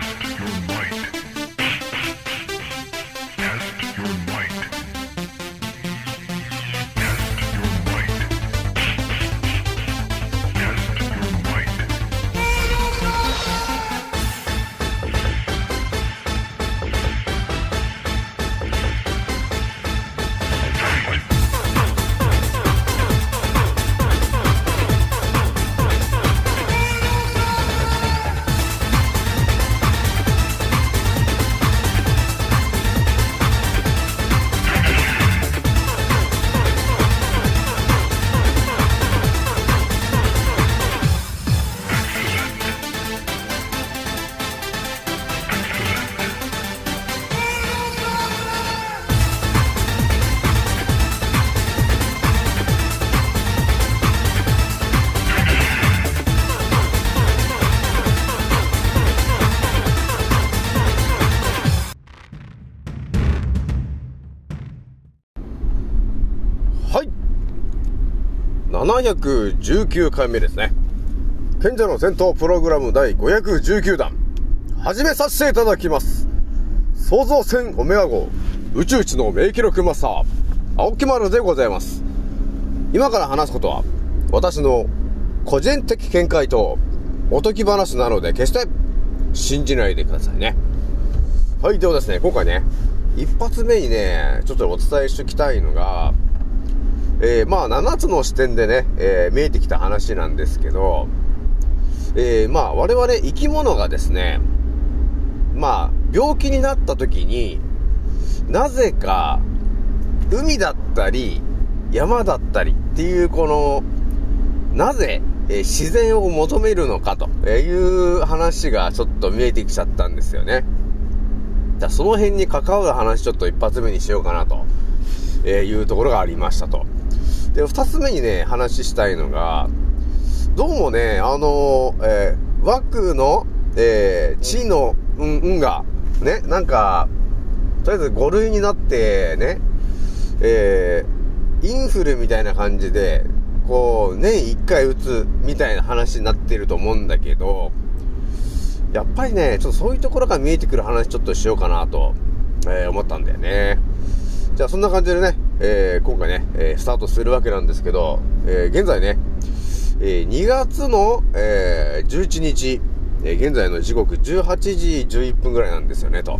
Test your might. 719回目ですね。賢者の戦闘プログラム第519弾。始めさせていただきます。創造船オメガ号宇宙一の名記録マスター、青木丸でございます。今から話すことは、私の個人的見解とおとき話なので決して信じないでくださいね。はい、ではですね、今回ね、一発目にね、ちょっとお伝えしておきたいのが、えー、まあ、7つの視点でね、えー見えてきた話なんですけど、えー、まあ、我々生き物がですね、まあ、病気になった時に、なぜか、海だったり、山だったりっていう、この、なぜ、え自然を求めるのかという話がちょっと見えてきちゃったんですよね。じゃあその辺に関わる話ちょっと一発目にしようかなと、えいうところがありましたと。で、二つ目にね、話したいのが、どうもね、あのえー枠の、えー、地の、うん、うんが、ね、なんか、とりあえず5類になって、ね、えー、インフルみたいな感じで、こう、年1回打つみたいな話になってると思うんだけど、やっぱりね、ちょっとそういうところが見えてくる話ちょっとしようかなと、えー思ったんだよね。じゃあそんな感じでね、えー今回ね、えースタートするわけなんですけど、えー現在ね、え2月の、え11日、え現在の時刻18時11分ぐらいなんですよね、と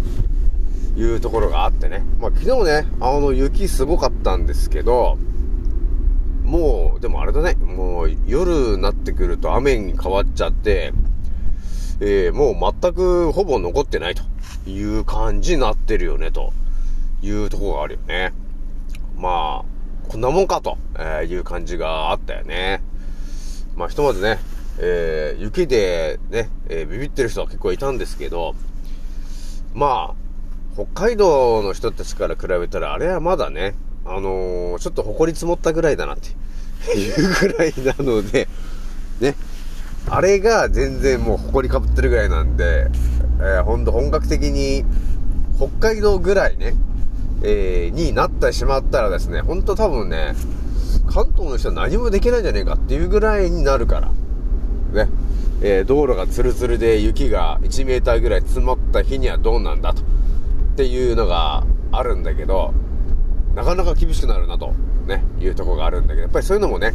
いうところがあってね。まあ昨日ね、あの雪すごかったんですけど、もう、でもあれだね、もう夜になってくると雨に変わっちゃって、えもう全くほぼ残ってないという感じになってるよね、というところがあるよね。まあ、こんなもんかと、えいう感じがあったよね。まあ、ひとまずね、えー雪でね、えービビってる人は結構いたんですけど、まあ、北海道の人たちから比べたら、あれはまだね、あのーちょっと埃積もったぐらいだなっていうぐらいなので、ね、あれが全然もう埃かぶってるぐらいなんで、えー、ほんと本格的に北海道ぐらいね、えーになってしまったらですね、ほんと多分ね、関東の人は何もできないんじゃねえかっていうぐらいになるから、ね、えー道路がツルツルで雪が1メーターぐらい積もった日にはどうなんだと、っていうのがあるんだけど、なかなか厳しくなるなと、ね、いうところがあるんだけど、やっぱりそういうのもね、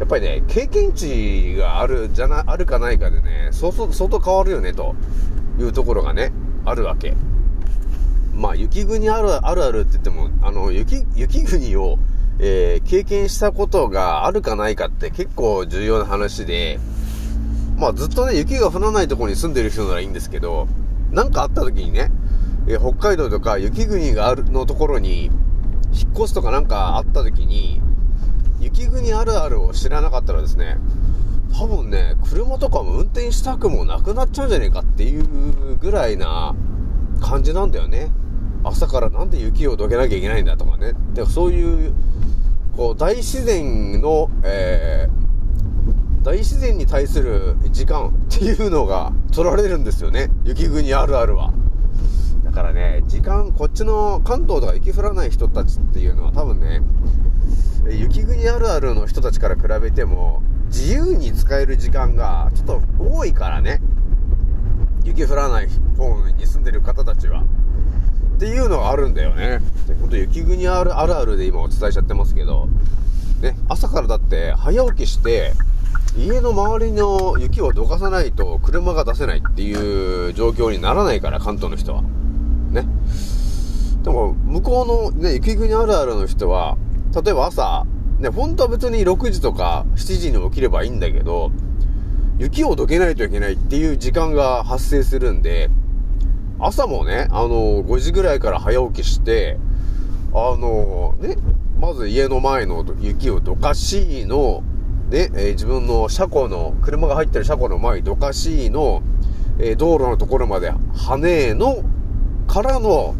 やっぱりね、経験値がある、じゃな、あるかないかでね、相当、相当変わるよね、というところがね、あるわけ。まあ、雪国ある、あるあるって言っても、あの、雪、雪国を、えー経験したことがあるかないかって結構重要な話で、まあ、ずっとね、雪が降らないところに住んでる人ならいいんですけど、なんかあった時にね、えー北海道とか雪国がある、のところに、引っ越すとかなんかあった時に、雪国あるあるを知らなかったらですね、多分ね、車とかも運転したくもなくなっちゃうんじゃねえかっていうぐらいな感じなんだよね。朝からなんで雪をどけなきゃいけないんだとかね。でそういう、こう、大自然の、えー、大自然に対する時間 っていうのが取られるんですよね。雪国あるあるは。だからね、時間、こっちの関東とか雪降らない人たちっていうのは多分ね、雪国あるあるの人たちから比べても、自由に使える時間がちょっと多いからね。雪降らない方に住んでる方たちは。っていうのがあるんだよね。ほんと雪国あるあるあるで今お伝えしちゃってますけど、ね、朝からだって早起きして、家の周りの雪をどかさないと車が出せないっていう状況にならないから、関東の人は。ね。でも、向こうのね、雪国あるあるの人は、例えば朝、ね、本当は別に6時とか7時に起きればいいんだけど、雪をどけないといけないっていう時間が発生するんで、朝もね、あの、5時ぐらいから早起きして、あの、ね、まず家の前の雪をどかしいの、ね、えー自分の車庫の、車が入ってる車庫の前どかしいの、え道路のところまで跳ねの、からの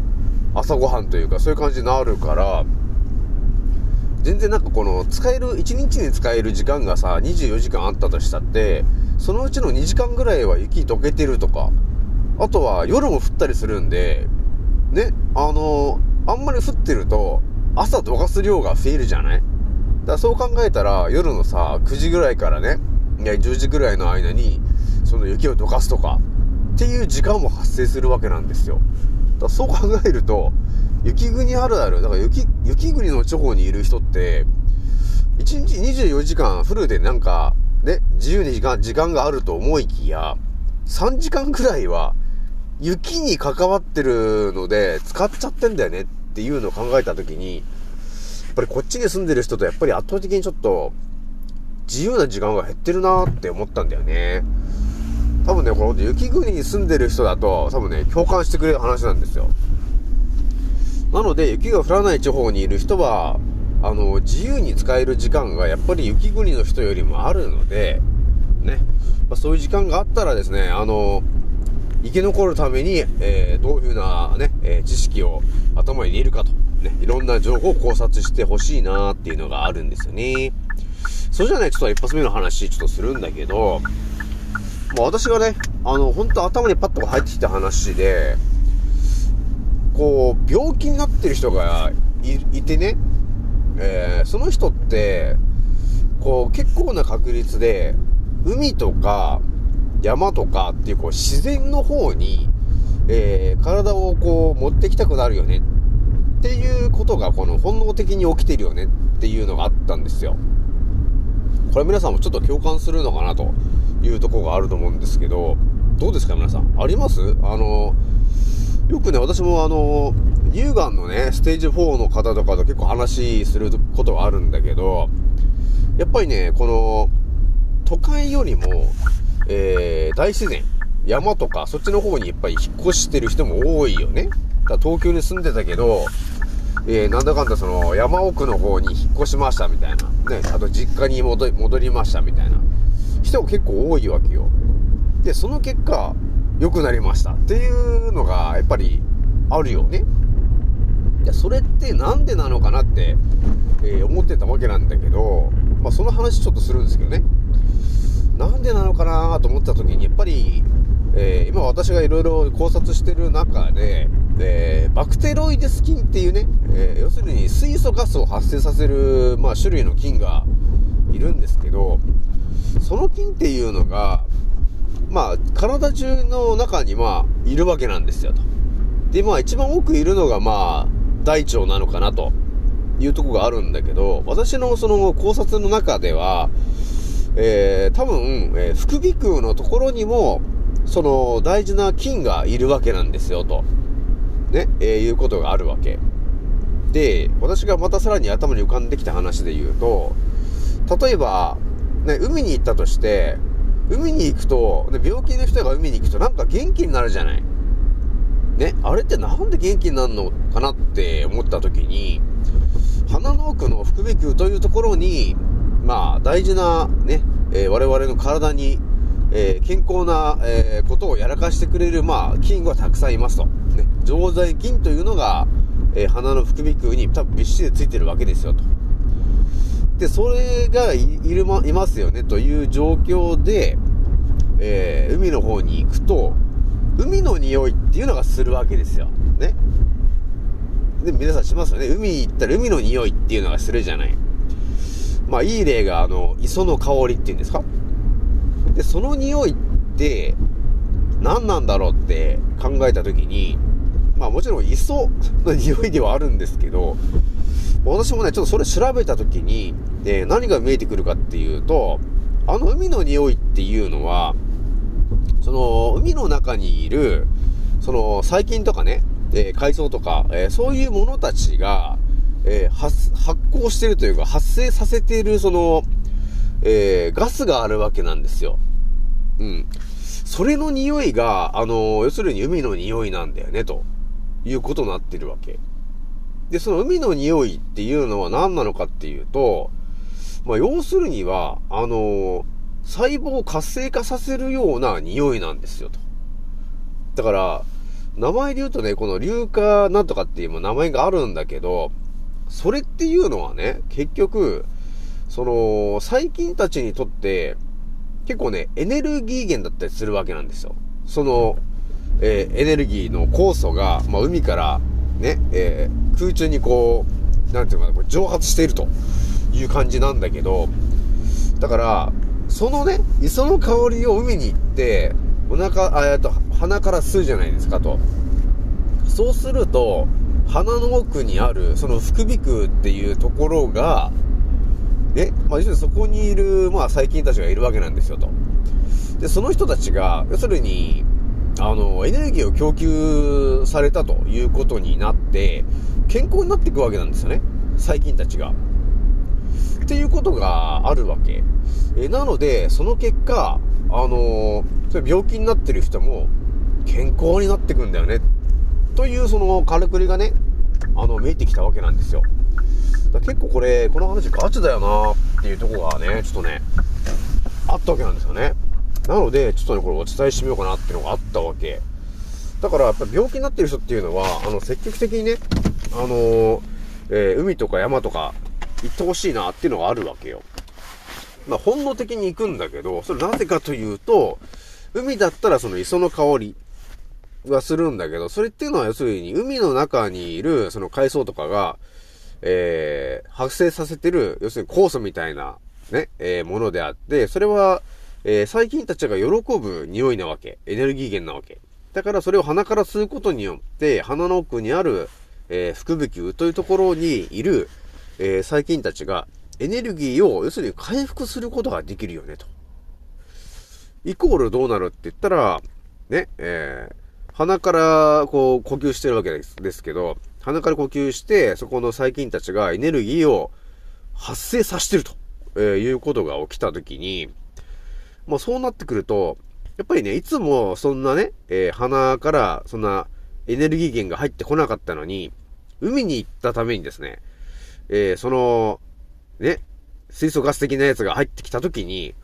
朝ごはんというか、そういう感じになるから、全然なんかこの、使える、1日に使える時間がさ、24時間あったとしたって、そのうちの2時間ぐらいは雪溶けてるとか、あとは夜も降ったりするんで、ね、あのあんまり降ってると、朝どかす量が増えるじゃない？だからそう考えたら、夜のさ、9時ぐらいからね、いや10時ぐらいの間に、その雪をどかすとか、っていう時間も発生するわけなんですよ。だそう考えると、雪国あるある、だから雪、雪国の地方にいる人って、1日24時間フルでなんか、ね、自由に時間、時間があると思いきや、3時間くらいは、雪に関わってるので、使っちゃってんだよねっていうのを考えたときに、やっぱりこっちに住んでる人とやっぱり圧倒的にちょっと、自由な時間が減ってるなーって思ったんだよね。多分ね、この雪国に住んでる人だと、多分ね、共感してくれる話なんですよ。なので、雪が降らない地方にいる人は、あの、自由に使える時間がやっぱり雪国の人よりもあるので、ね、まあ、そういう時間があったらですね、あの、生き残るために、えーどういうふうなね、えー知識を頭に入れるかと、ね、いろんな情報を考察してほしいなっていうのがあるんですよね。それじゃあね、ちょっと一発目の話ちょっとするんだけど、まあ私がね、あの、本当頭にパッと入ってきた話で、こう、病気になってる人がいいてね、えーその人って、こう、結構な確率で、海とか山とかっていう、こう、自然の方に、えー体をこう、持ってきたくなるよねっていうことが、この本能的に起きてるよねっていうのがあったんですよ。これ皆さんもちょっと共感するのかなというとこがあると思うんですけど、どうですか皆さん？あります？あの、よくね、私もあの、乳がんのね、ステージ4の方とかと結構話することがあるんだけど、やっぱりね、この、都会よりも、えー、大自然、山とか、そっちの方にやっぱり引っ越してる人も多いよね。だから東京に住んでたけど、えー、なんだかんだその、山奥の方に引っ越しましたみたいな。ね、あと実家に戻りましたみたいな人が結構多いわけよ。で、その結果、良くなりましたっていうのが、やっぱり、あるよね。いや、それってなんでなのかなって、えー思ってたわけなんだけど、まあ、その話ちょっとするんですけどね。なんでなのかなと思った時に、やっぱり、えー今私がいろいろ考察してる中で、えーバクテロイデス菌っていうね、えー要するに水素ガスを発生させる、まあ、種類の菌がいるんですけど、その菌っていうのが、まあ、体中の中に、まあ、いるわけなんですよ、と。で、まあ、一番多くいるのが、まあ、大腸なのかな、というとこがあるんだけど、私のその考察の中では、えー、多分、えー副鼻腔のところにも、その大事な菌がいるわけなんですよ、と。ね、えーいうことがあるわけ。で、私がまたさらに頭に浮かんできた話で言うと、例えば、ね、海に行ったとして、海に行くと、ね、病気の人が海に行くとなんか元気になるじゃない。ね、あれってなんで元気になるのかなって思った時に、鼻の奥の副鼻腔というところに、まあ、大事なね、えー我々の体に、えー健康な、えーことをやらかしてくれる、まあ、菌がたくさんいますと。ね、常在菌というのが、えー鼻の副鼻腔に多分びっしりついてるわけですよと。で、それがいるま、いますよねという状況で、えー海の方に行くと、海の匂いっていうのがするわけですよ。ね。で、皆さんしますよね。海行ったら海の匂いっていうのがするじゃない。まあ、いい例が、あの、磯の香りっていうんですか？で、その匂いって、何なんだろうって考えた時に、まあもちろん磯の匂いではあるんですけど、私もね、ちょっとそれ調べた時に、えー何が見えてくるかっていうと、あの海の匂いっていうのは、その海の中にいる、その細菌とかね、えー海藻とか、えーそういうものたちが、えー発、発酵してるというか、発生させている、その、えーガスがあるわけなんですよ。うん。それの匂いが、あの、要するに海の匂いなんだよね、ということになってるわけ。で、その海の匂いっていうのは何なのかっていうと、まあ、要するには、あの、細胞を活性化させるような匂いなんですよ、と。だから、名前で言うとね、この硫化なんとかっていう名前があるんだけど、それっていうのはね、結局、その、細菌たちにとって、結構ね、エネルギー源だったりするわけなんですよ。その、えーエネルギーの酵素が、まあ、海から、ね、えー空中にこう、なんていうか、蒸発しているという感じなんだけど、だから、そのね、磯の香りを海に行って、お腹、あ、えっと、鼻から吸うじゃないですかと。そうすると、鼻の奥にある、その副鼻腔っていうところが、ね、まあ、要するにそこにいる、まあ、細菌たちがいるわけなんですよと。で、その人たちが、要するに、あの、エネルギーを供給されたということになって、健康になっていくわけなんですよね。細菌たちが。っていうことがあるわけ。えなので、その結果、あのそれ病気になってる人も健康になってくんだよね。というそのからくりがね、あの、見えてきたわけなんですよ。だ結構これ、この話ガチだよなっていうとこがね、ちょっとね、あったわけなんですよね。なので、ちょっとね、これお伝えしてみようかなっていうのがあったわけ。だから、やっぱ病気になってる人っていうのは、あの、積極的にね、あのーえー海とか山とか行ってほしいなっていうのがあるわけよ。まあ、本能的に行くんだけど、それなぜかというと、海だったらその磯の香りはするんだけど、それっていうのは要するに海の中にいるその海藻とかが、えー、発生させてる、要するに酵素みたいなね、えーものであって、それは、えー細菌たちが喜ぶ匂いなわけ。エネルギー源なわけ。だからそれを鼻から吸うことによって、鼻の奥にある、えー腹部球というところにいる、えー細菌たちがエネルギーを、要するに回復することができるよね、と。イコールどうなるって言ったら、ね、えー鼻からこう呼吸してるわけですですけど、鼻から呼吸して、そこの細菌たちがエネルギーを発生させてると、えーいうことが起きたときに、まあそうなってくると、やっぱりね、いつもそんなね、えー鼻からそんなエネルギー源が入ってこなかったのに、海に行ったためにですね、えーその、ね、水素ガス的なやつが入ってきたときに、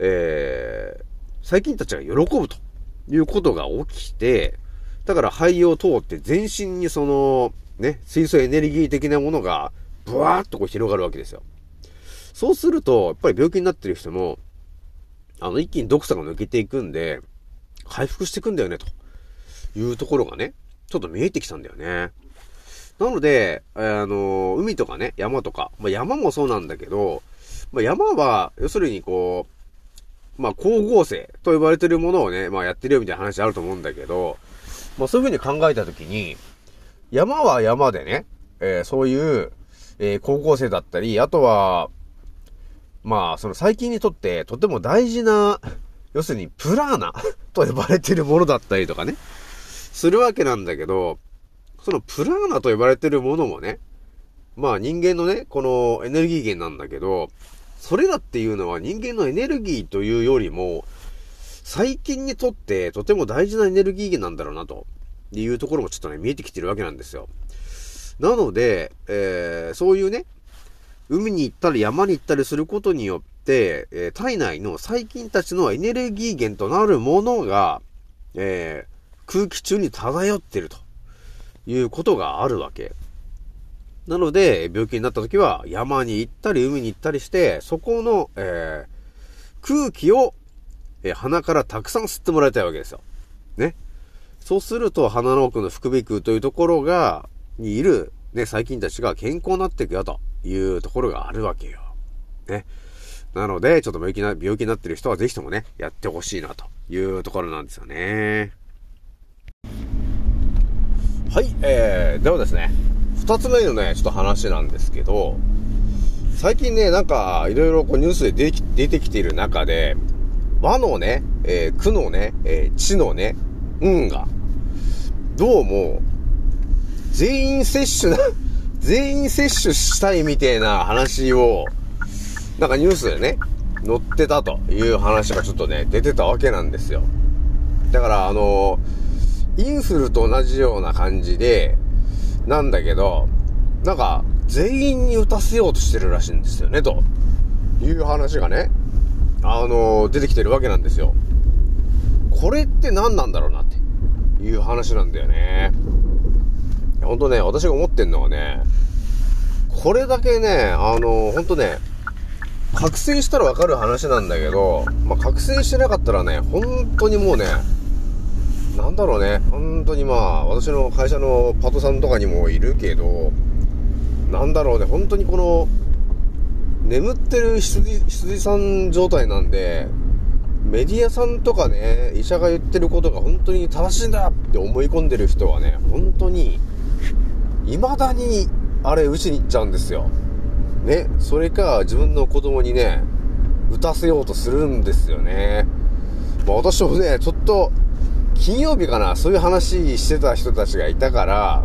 えー細菌たちが喜ぶと。いうことが起きて、だから肺を通って全身にその、ね、水素エネルギー的なものが、ブワーっとこう広がるわけですよ。そうすると、やっぱり病気になってる人も、あの、一気に毒素が抜けていくんで、回復していくんだよね、というところがね、ちょっと見えてきたんだよね。なので、あの、海とかね、山とか、まあ、山もそうなんだけど、まあ、山は、要するにこう、まあ、光合成と呼ばれてるものをね、まあ、やってるよみたいな話あると思うんだけど、まあ、そういうふうに考えたときに、山は山でね、えーそういう、えー光合成だったり、あとは、まあ、その細菌にとってとても大事な、要するにプラーナ と呼ばれてるものだったりとかね、するわけなんだけど、そのプラーナと呼ばれてるものもね、まあ人間のね、このエネルギー源なんだけど、それらっていうのは人間のエネルギーというよりも、細菌にとってとても大事なエネルギー源なんだろうなというところもちょっとね、見えてきてるわけなんですよ。なので、えーそういうね、海に行ったり山に行ったりすることによって、えー体内の細菌たちのエネルギー源となるものが、えー空気中に漂ってるということがあるわけ。なので、病気になった時は山に行ったり海に行ったりして、そこの、えー空気を、えー鼻からたくさん吸ってもらいたいわけですよ。ね。そうすると、鼻の奥の副鼻腔というところが、にいる、ね、細菌たちが健康になっていくよ、というところがあるわけよ。ね。なので、ちょっと病気な、病気になってる人はぜひともね、やってほしいな、というところなんですよね。はい、えー、ではですね、二つ目のね、ちょっと話なんですけど、最近ね、なんか、いろいろこうニュースで出てきている中で、和のね、えー、苦のね、えー、地のね、運が、どうも、全員接種な、全員接種したいみたいな話を、なんかニュースでね、載ってたという話がちょっとね、出てたわけなんですよ。だから、あのインフルと同じような感じで、なんだけど、なんか、全員に打たせようとしてるらしいんですよね、という話がね、あの出てきてるわけなんですよ。これって何なんだろうなっていう話なんだよね。ほんとね、私が思ってんのはね、これだけね、あのほんとね、覚醒したらわかる話なんだけど、まあ、覚醒してなかったらね、本当にもうね、なんだろうね、本当にまあ、私の会社のパートさんとかにもいるけど、なんだろうね、本当にこの、眠ってる羊、羊さん状態なんで、メディアさんとかね、医者が言ってることが本当に正しいんだって思い込んでる人はね、本当に、未だに、あれ、打ちに行っちゃうんですよ。ね、それか、自分の子供にね、打たせようとするんですよね。まあ私もね、ちょっと、金曜日かな、そういう話してた人たちがいたから、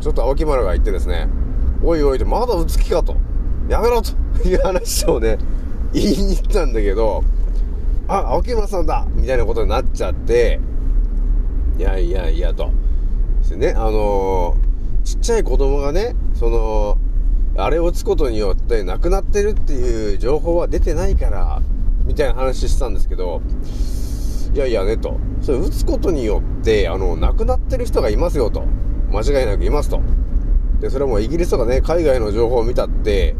ちょっと青木丸が言ってですね、おいおいと、まだ打つ気かと。やめろという話をね、言いに行ったんだけど、あ、青木村さんだみたいなことになっちゃって、いやいやいやと。ですね、あのー、ちっちゃい子供がね、その、あれを打つことによって亡くなってるっていう情報は出てないから、みたいな話してたんですけど、いやいやねと。それ打つことによって、あの、亡くなってる人がいますよと。間違いなくいますと。で、それはもうイギリスとかね、海外の情報を見たって、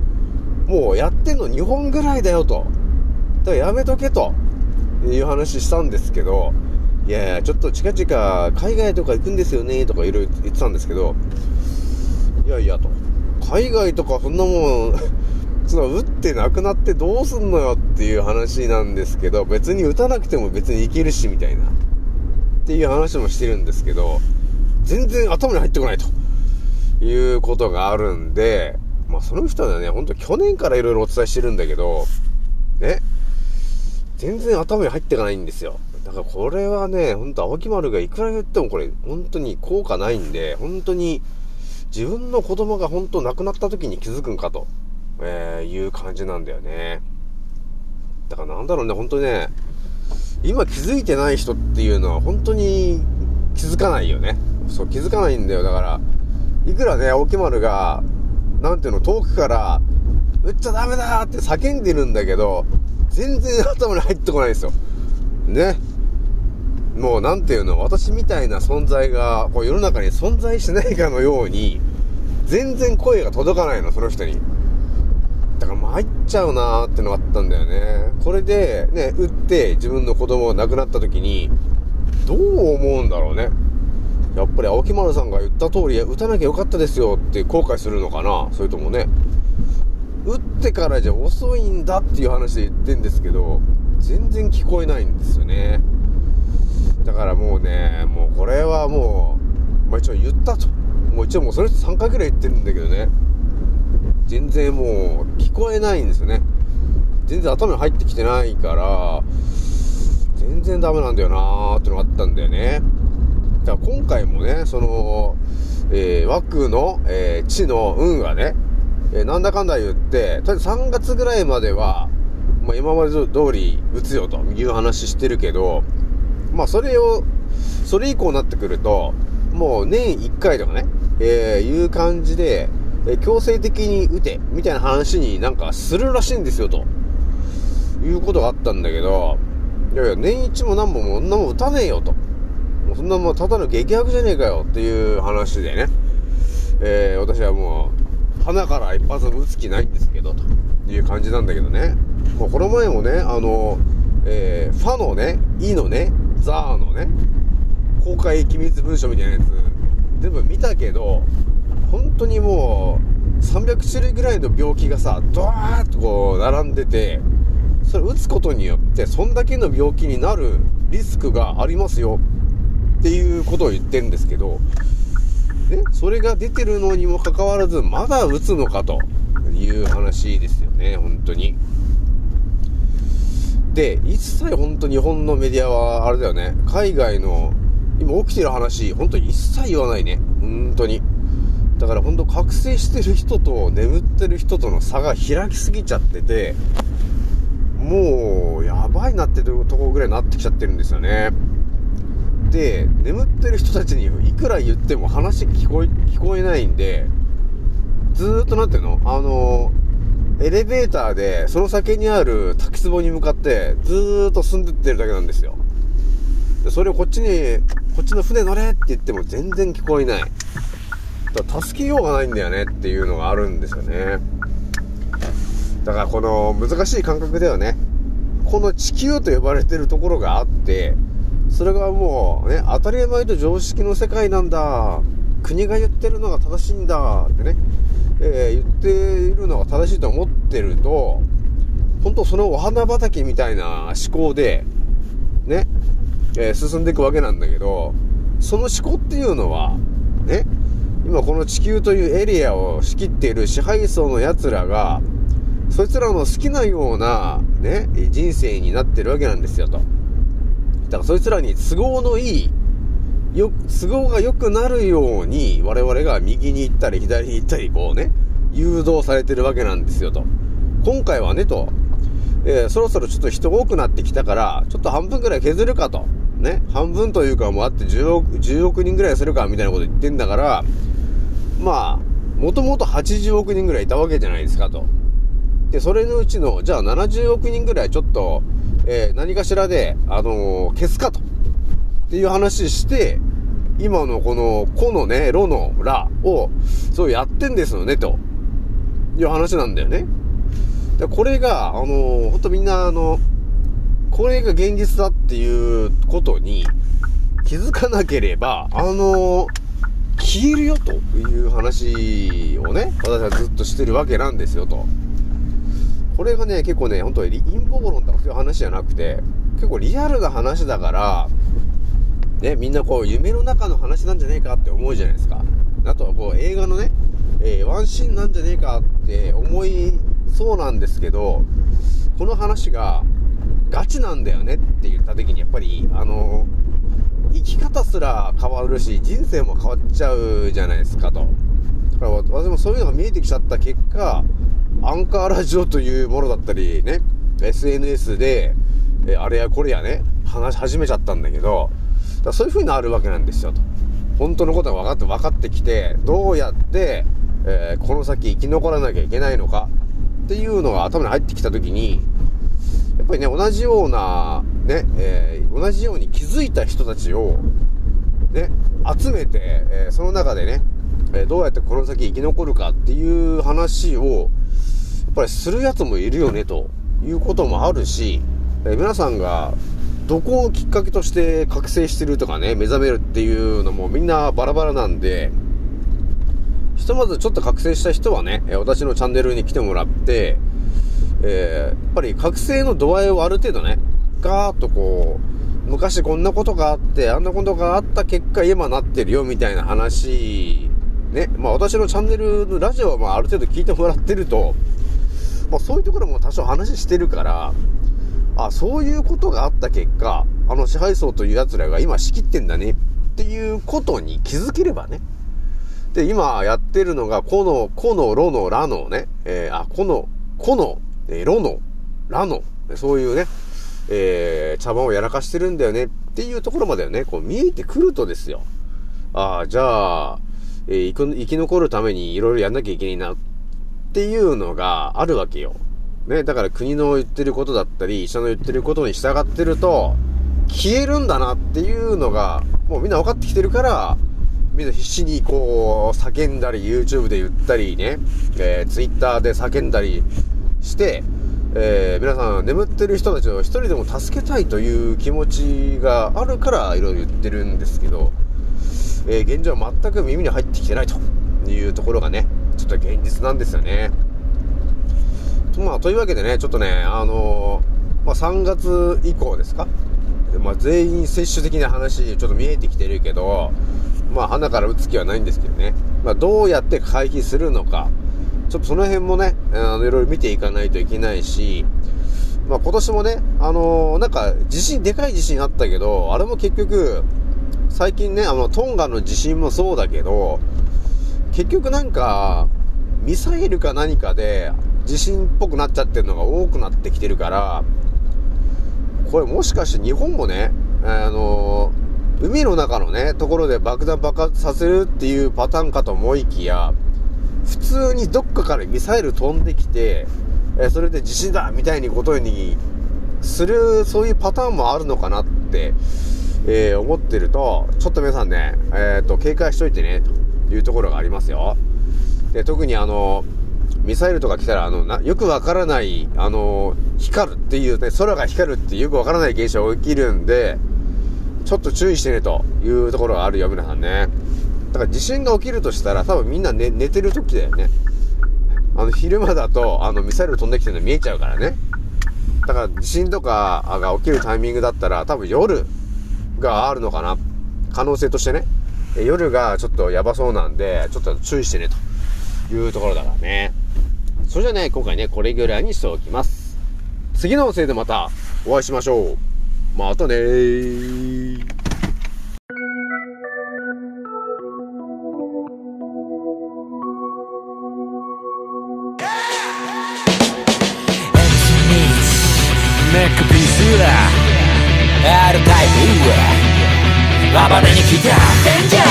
もうやってんの2本ぐらいだよと。だからやめとけと。いう話したんですけど、いやいや、ちょっと近々海外とか行くんですよね、とかいろいろ言ってたんですけど、いやいやと。海外とかそんなもん、その打ってなくなってどうすんのよっていう話なんですけど、別に打たなくても別にいけるし、みたいな。っていう話もしてるんですけど、全然頭に入ってこないと。いうことがあるんで、まあその人はね、ほんと去年から色々お伝えしてるんだけど、ね、全然頭に入ってかないんですよ。だからこれはね、ほんと青木丸がいくら言ってもこれ、本当に効果ないんで、本当に自分の子供が本当亡くなった時に気づくんかと、えー、いう感じなんだよね。だからなんだろうね、本当にね、今気づいてない人っていうのは本当に気づかないよね。そう、気づかないんだよ。だから、いくらね、青木丸が、なんていうの、遠くから、打っちゃダメだって叫んでるんだけど、全然頭に入ってこないですよ。ね。もうなんていうの、私みたいな存在が、こう世の中に存在しないかのように、全然声が届かないの、その人に。だから参っちゃうなーってのがあったんだよね。これで、ね、打って自分の子供が亡くなった時に、どう思うんだろうね。やっぱり青木丸さんが言った通り、打たなきゃよかったですよって後悔するのかなそれともね、打ってからじゃ遅いんだっていう話で言ってんですけど、全然聞こえないんですよね。だからもうね、もうこれはもう、まあ一応言ったと。もう一応もうその人3回くらい言ってるんだけどね。全然もう聞こえないんですよね。全然頭に入ってきてないから、全然ダメなんだよなーってのがあったんだよね。だから今回もね、その、えー、枠の、えー、地の運がね、えー、なんだかんだ言って、とりあえず3月ぐらいまでは、まあ、今まで通り打つよという話してるけど、まあ、それを、それ以降になってくると、もう年1回とかね、えー、いう感じで、え、強制的に打て、みたいな話になんかするらしいんですよ、と。いうことがあったんだけど、いやいや、年一も何本も女も打たねえよ、と。もうそんなもうただの激悪じゃねえかよっていう話でね、えー、私はもう、鼻から一発打つ気ないんですけど、という感じなんだけどね。もうこの前もね、あの、えー、ファのね、イのね、ザーのね、公開機密文書みたいなやつ、全部見たけど、本当にもう、300種類ぐらいの病気がさ、ドワーッとこう、並んでて、それ打つことによって、そんだけの病気になるリスクがありますよっていうことを言ってるんですけど、ね、それが出てるのにもかかわらず、まだ打つのかという話ですよね、本当に。で、一切本当日本のメディアはあれだよね、海外の今起きてる話、本当に一切言わないね。本当に。だから本当覚醒してる人と眠ってる人との差が開きすぎちゃってて、もう、やばいなってとこぐらいになってきちゃってるんですよね。で、眠ってる人たちにいくら言っても話聞こえ、聞こえないんで、ずーっとなんていうのあの、エレベーターでその先にある滝壺に向かってずーっと進んでってるだけなんですよ。でそれをこっちに、こっちの船乗れって言っても全然聞こえない。だから助けようがないんだよねっていうのがあるんですよね。だからこの難しい感覚ではね、この地球と呼ばれてるところがあって、それがもうね、当たり前と常識の世界なんだ。国が言ってるのが正しいんだってね、えー言っているのが正しいと思ってると、本当そのお花畑みたいな思考で、ね、えー進んでいくわけなんだけど、その思考っていうのは、ね、今この地球というエリアを仕切っている支配層の奴らが、そいつらの好きなような、ね、人生になってるわけなんですよと。だからそいつらに都合のいい、よ、都合が良くなるように、我々が右に行ったり左に行ったり、こうね、誘導されてるわけなんですよと。今回はね、と、えーそろそろちょっと人が多くなってきたから、ちょっと半分くらい削るかと。ね、半分というかもうあって10億、10億人ぐらいするか、みたいなこと言ってんだから、まあ、もともと80億人ぐらいいたわけじゃないですかと。で、それのうちの、じゃあ70億人ぐらいちょっと、えー何かしらで、あのー消すかと。っていう話して、今のこの、このね、ロのラを、そうやってんですよね、と。いう話なんだよね。で、これが、あのー、ほんとみんな、あの、これが現実だっていうことに気づかなければ、あのー消えるよという話をね、私はずっとしてるわけなんですよと。これがね、結構ね、本当に陰謀論とかそういう話じゃなくて、結構リアルな話だから、ね、みんなこう、夢の中の話なんじゃねえかって思うじゃないですか。あとはこう、映画のね、えーワンシーンなんじゃねえかって思いそうなんですけど、この話が、ガチなんだよねって言った時に、やっぱり、あの生き方すら変わるし、人生も変わっちゃうじゃないですかと。だから私もそういうのが見えてきちゃった結果、アンカーラジオというものだったりね、SNS で、えあれやこれやね、話し始めちゃったんだけど、だそういう風になるわけなんですよと。本当のことが分かって分かってきて、どうやって、えーこの先生き残らなきゃいけないのかっていうのが頭に入ってきた時に、やっぱりね、同じような、ね、えー同じように気づいた人たちを、ね、集めて、えーその中でね、えーどうやってこの先生き残るかっていう話を、やっぱりするやつもいるよね、ということもあるし、え皆さんが、どこをきっかけとして覚醒してるとかね、目覚めるっていうのもみんなバラバラなんで、ひとまずちょっと覚醒した人はね、私のチャンネルに来てもらって、えーやっぱり覚醒の度合いをある程度ね、ガーッとこう、昔こんなことがあって、あんなことがあった結果今なってるよみたいな話、ね、まあ私のチャンネルのラジオはまあある程度聞いてもらってると、まあそういうところも多少話してるから、あ、そういうことがあった結果、あの支配層という奴らが今仕切ってんだねっていうことに気づければね。で、今やってるのが、この、この、ロの、ラのね、えーあ、この、この、えロの、ラの、そういうね、えー茶番をやらかしてるんだよねっていうところまでね、こう見えてくるとですよ。ああ、じゃあ、えー生き生き残るためにいろいろやんなきゃいけないなっていうのがあるわけよ。ね、だから国の言ってることだったり、医者の言ってることに従ってると、消えるんだなっていうのが、もうみんな分かってきてるから、みんな必死にこう、叫んだり、YouTube で言ったりね、えー、Twitter で叫んだりして、えー皆さん眠ってる人たちを一人でも助けたいという気持ちがあるから、いろいろ言ってるんですけど、えー現状は全く耳に入ってきてないというところがね、ちょっと現実なんですよね。まあ、というわけでね、ちょっとね、あのーまあ、3月以降ですか、まあ、全員接種的な話ちょっと見えてきてるけどまあ鼻から打つ気はないんですけどね、まあ、どうやって回避するのかちょっとその辺もねあのいろいろ見ていかないといけないしまあ、今年もね、あのー、なんか地震でかい地震あったけどあれも結局最近ねあのトンガの地震もそうだけど結局なんかミサイルか何かで地震っぽくなっちゃってるのが多くなってきてるからこれもしかして日本もね、あのー、海の中のね、ところで爆弾爆発させるっていうパターンかと思いきや、普通にどっかからミサイル飛んできて、えそれで地震だみたいにことにする、そういうパターンもあるのかなって、えー、思ってると、ちょっと皆さんね、えっ、と、警戒しといてね、というところがありますよ。で、特にあの、ミサイルとか来たら、あの、な、よくわからない、あの、光るっていうね、空が光るっていうよくわからない現象が起きるんで、ちょっと注意してね、というところがあるよ、皆さんね。だから地震が起きるとしたら、多分みんな寝、寝てる時だよね。あの、昼間だと、あの、ミサイル飛んできてるの見えちゃうからね。だから地震とかが起きるタイミングだったら、多分夜があるのかな。可能性としてね。夜がちょっとやばそうなんで、ちょっと注意してね、というところだからね。それじゃね、今回ね、これぐらいにしておきます。次の音声でまたお会いしましょう。またねー。暴れに来た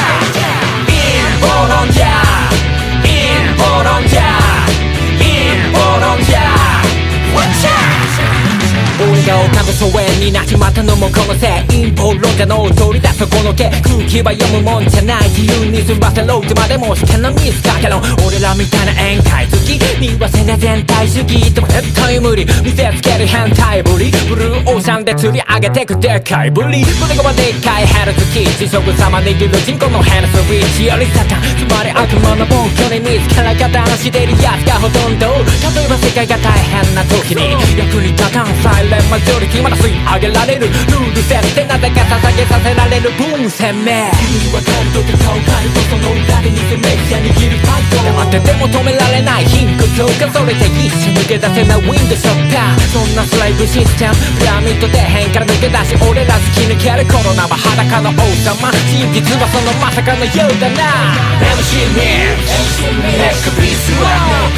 俺が丘の疎遠になっちまったのもこのせい陰謀論者の通りだそこのけ空気は読むもんじゃない自由に済ませろってまでもしてのミスかけろ俺らみたいな宴会好き見忘れ全体主義とも絶対無理見せつける変態ぶりブルーオーシャンで釣り上げてくでかいぶり胸がでっかいヘルツキー地食様握る人口のヘルスリーチよりサタンつまり悪魔の本拠に見つから方のしてるやつがほとんど例えば世界が大変な時に役に立たんサイレンマジョリティまだ吸い上げられる。ルール設定なぜか捧げさせられる。分鮮明。君に分かるとか顔変えるとその裏で偽メディア握るパッド黙ってても止められない貧困強化それで一瞬抜け出せないウィンドショッター。そんなスライブシステムピラミッド底辺から抜け出し俺ら突き抜けるコロナは裸の王様。真実はそのまさかのようだな。MC ミックネックピースは。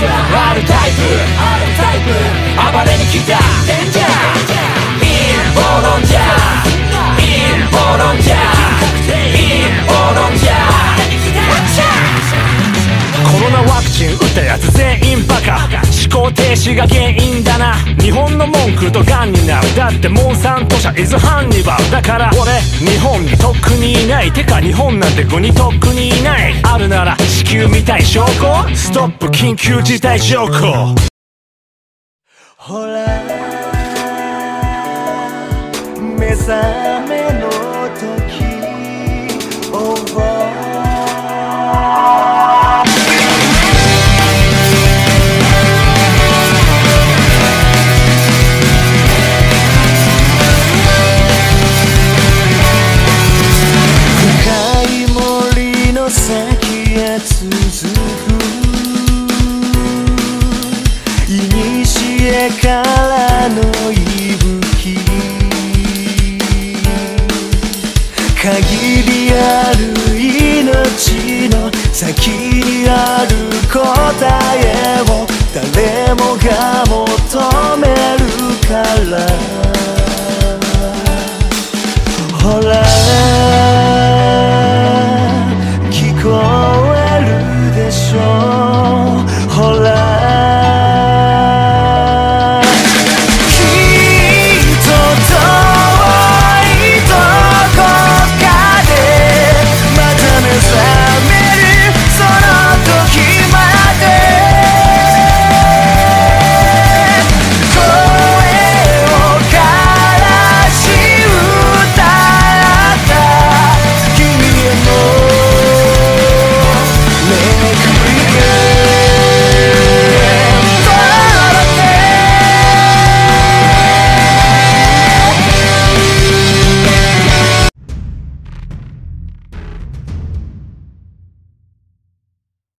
R タイプ暴れに来たデンジャーインジャーインボロンジャーインボロンジャーコロナワクチン打ったやつ全員バカ。思考停止が原因だな。日本の文句とガンになるだってモンサント社イズハンニバルだから俺日本にとっくにいない。てか日本なんて国とっくにいないあるなら地球みたい証拠。ストップ緊急事態条項ほら。覚めの時 over 深い森の先へ続く。古かの先にある答えを誰もが求めるから。ほら。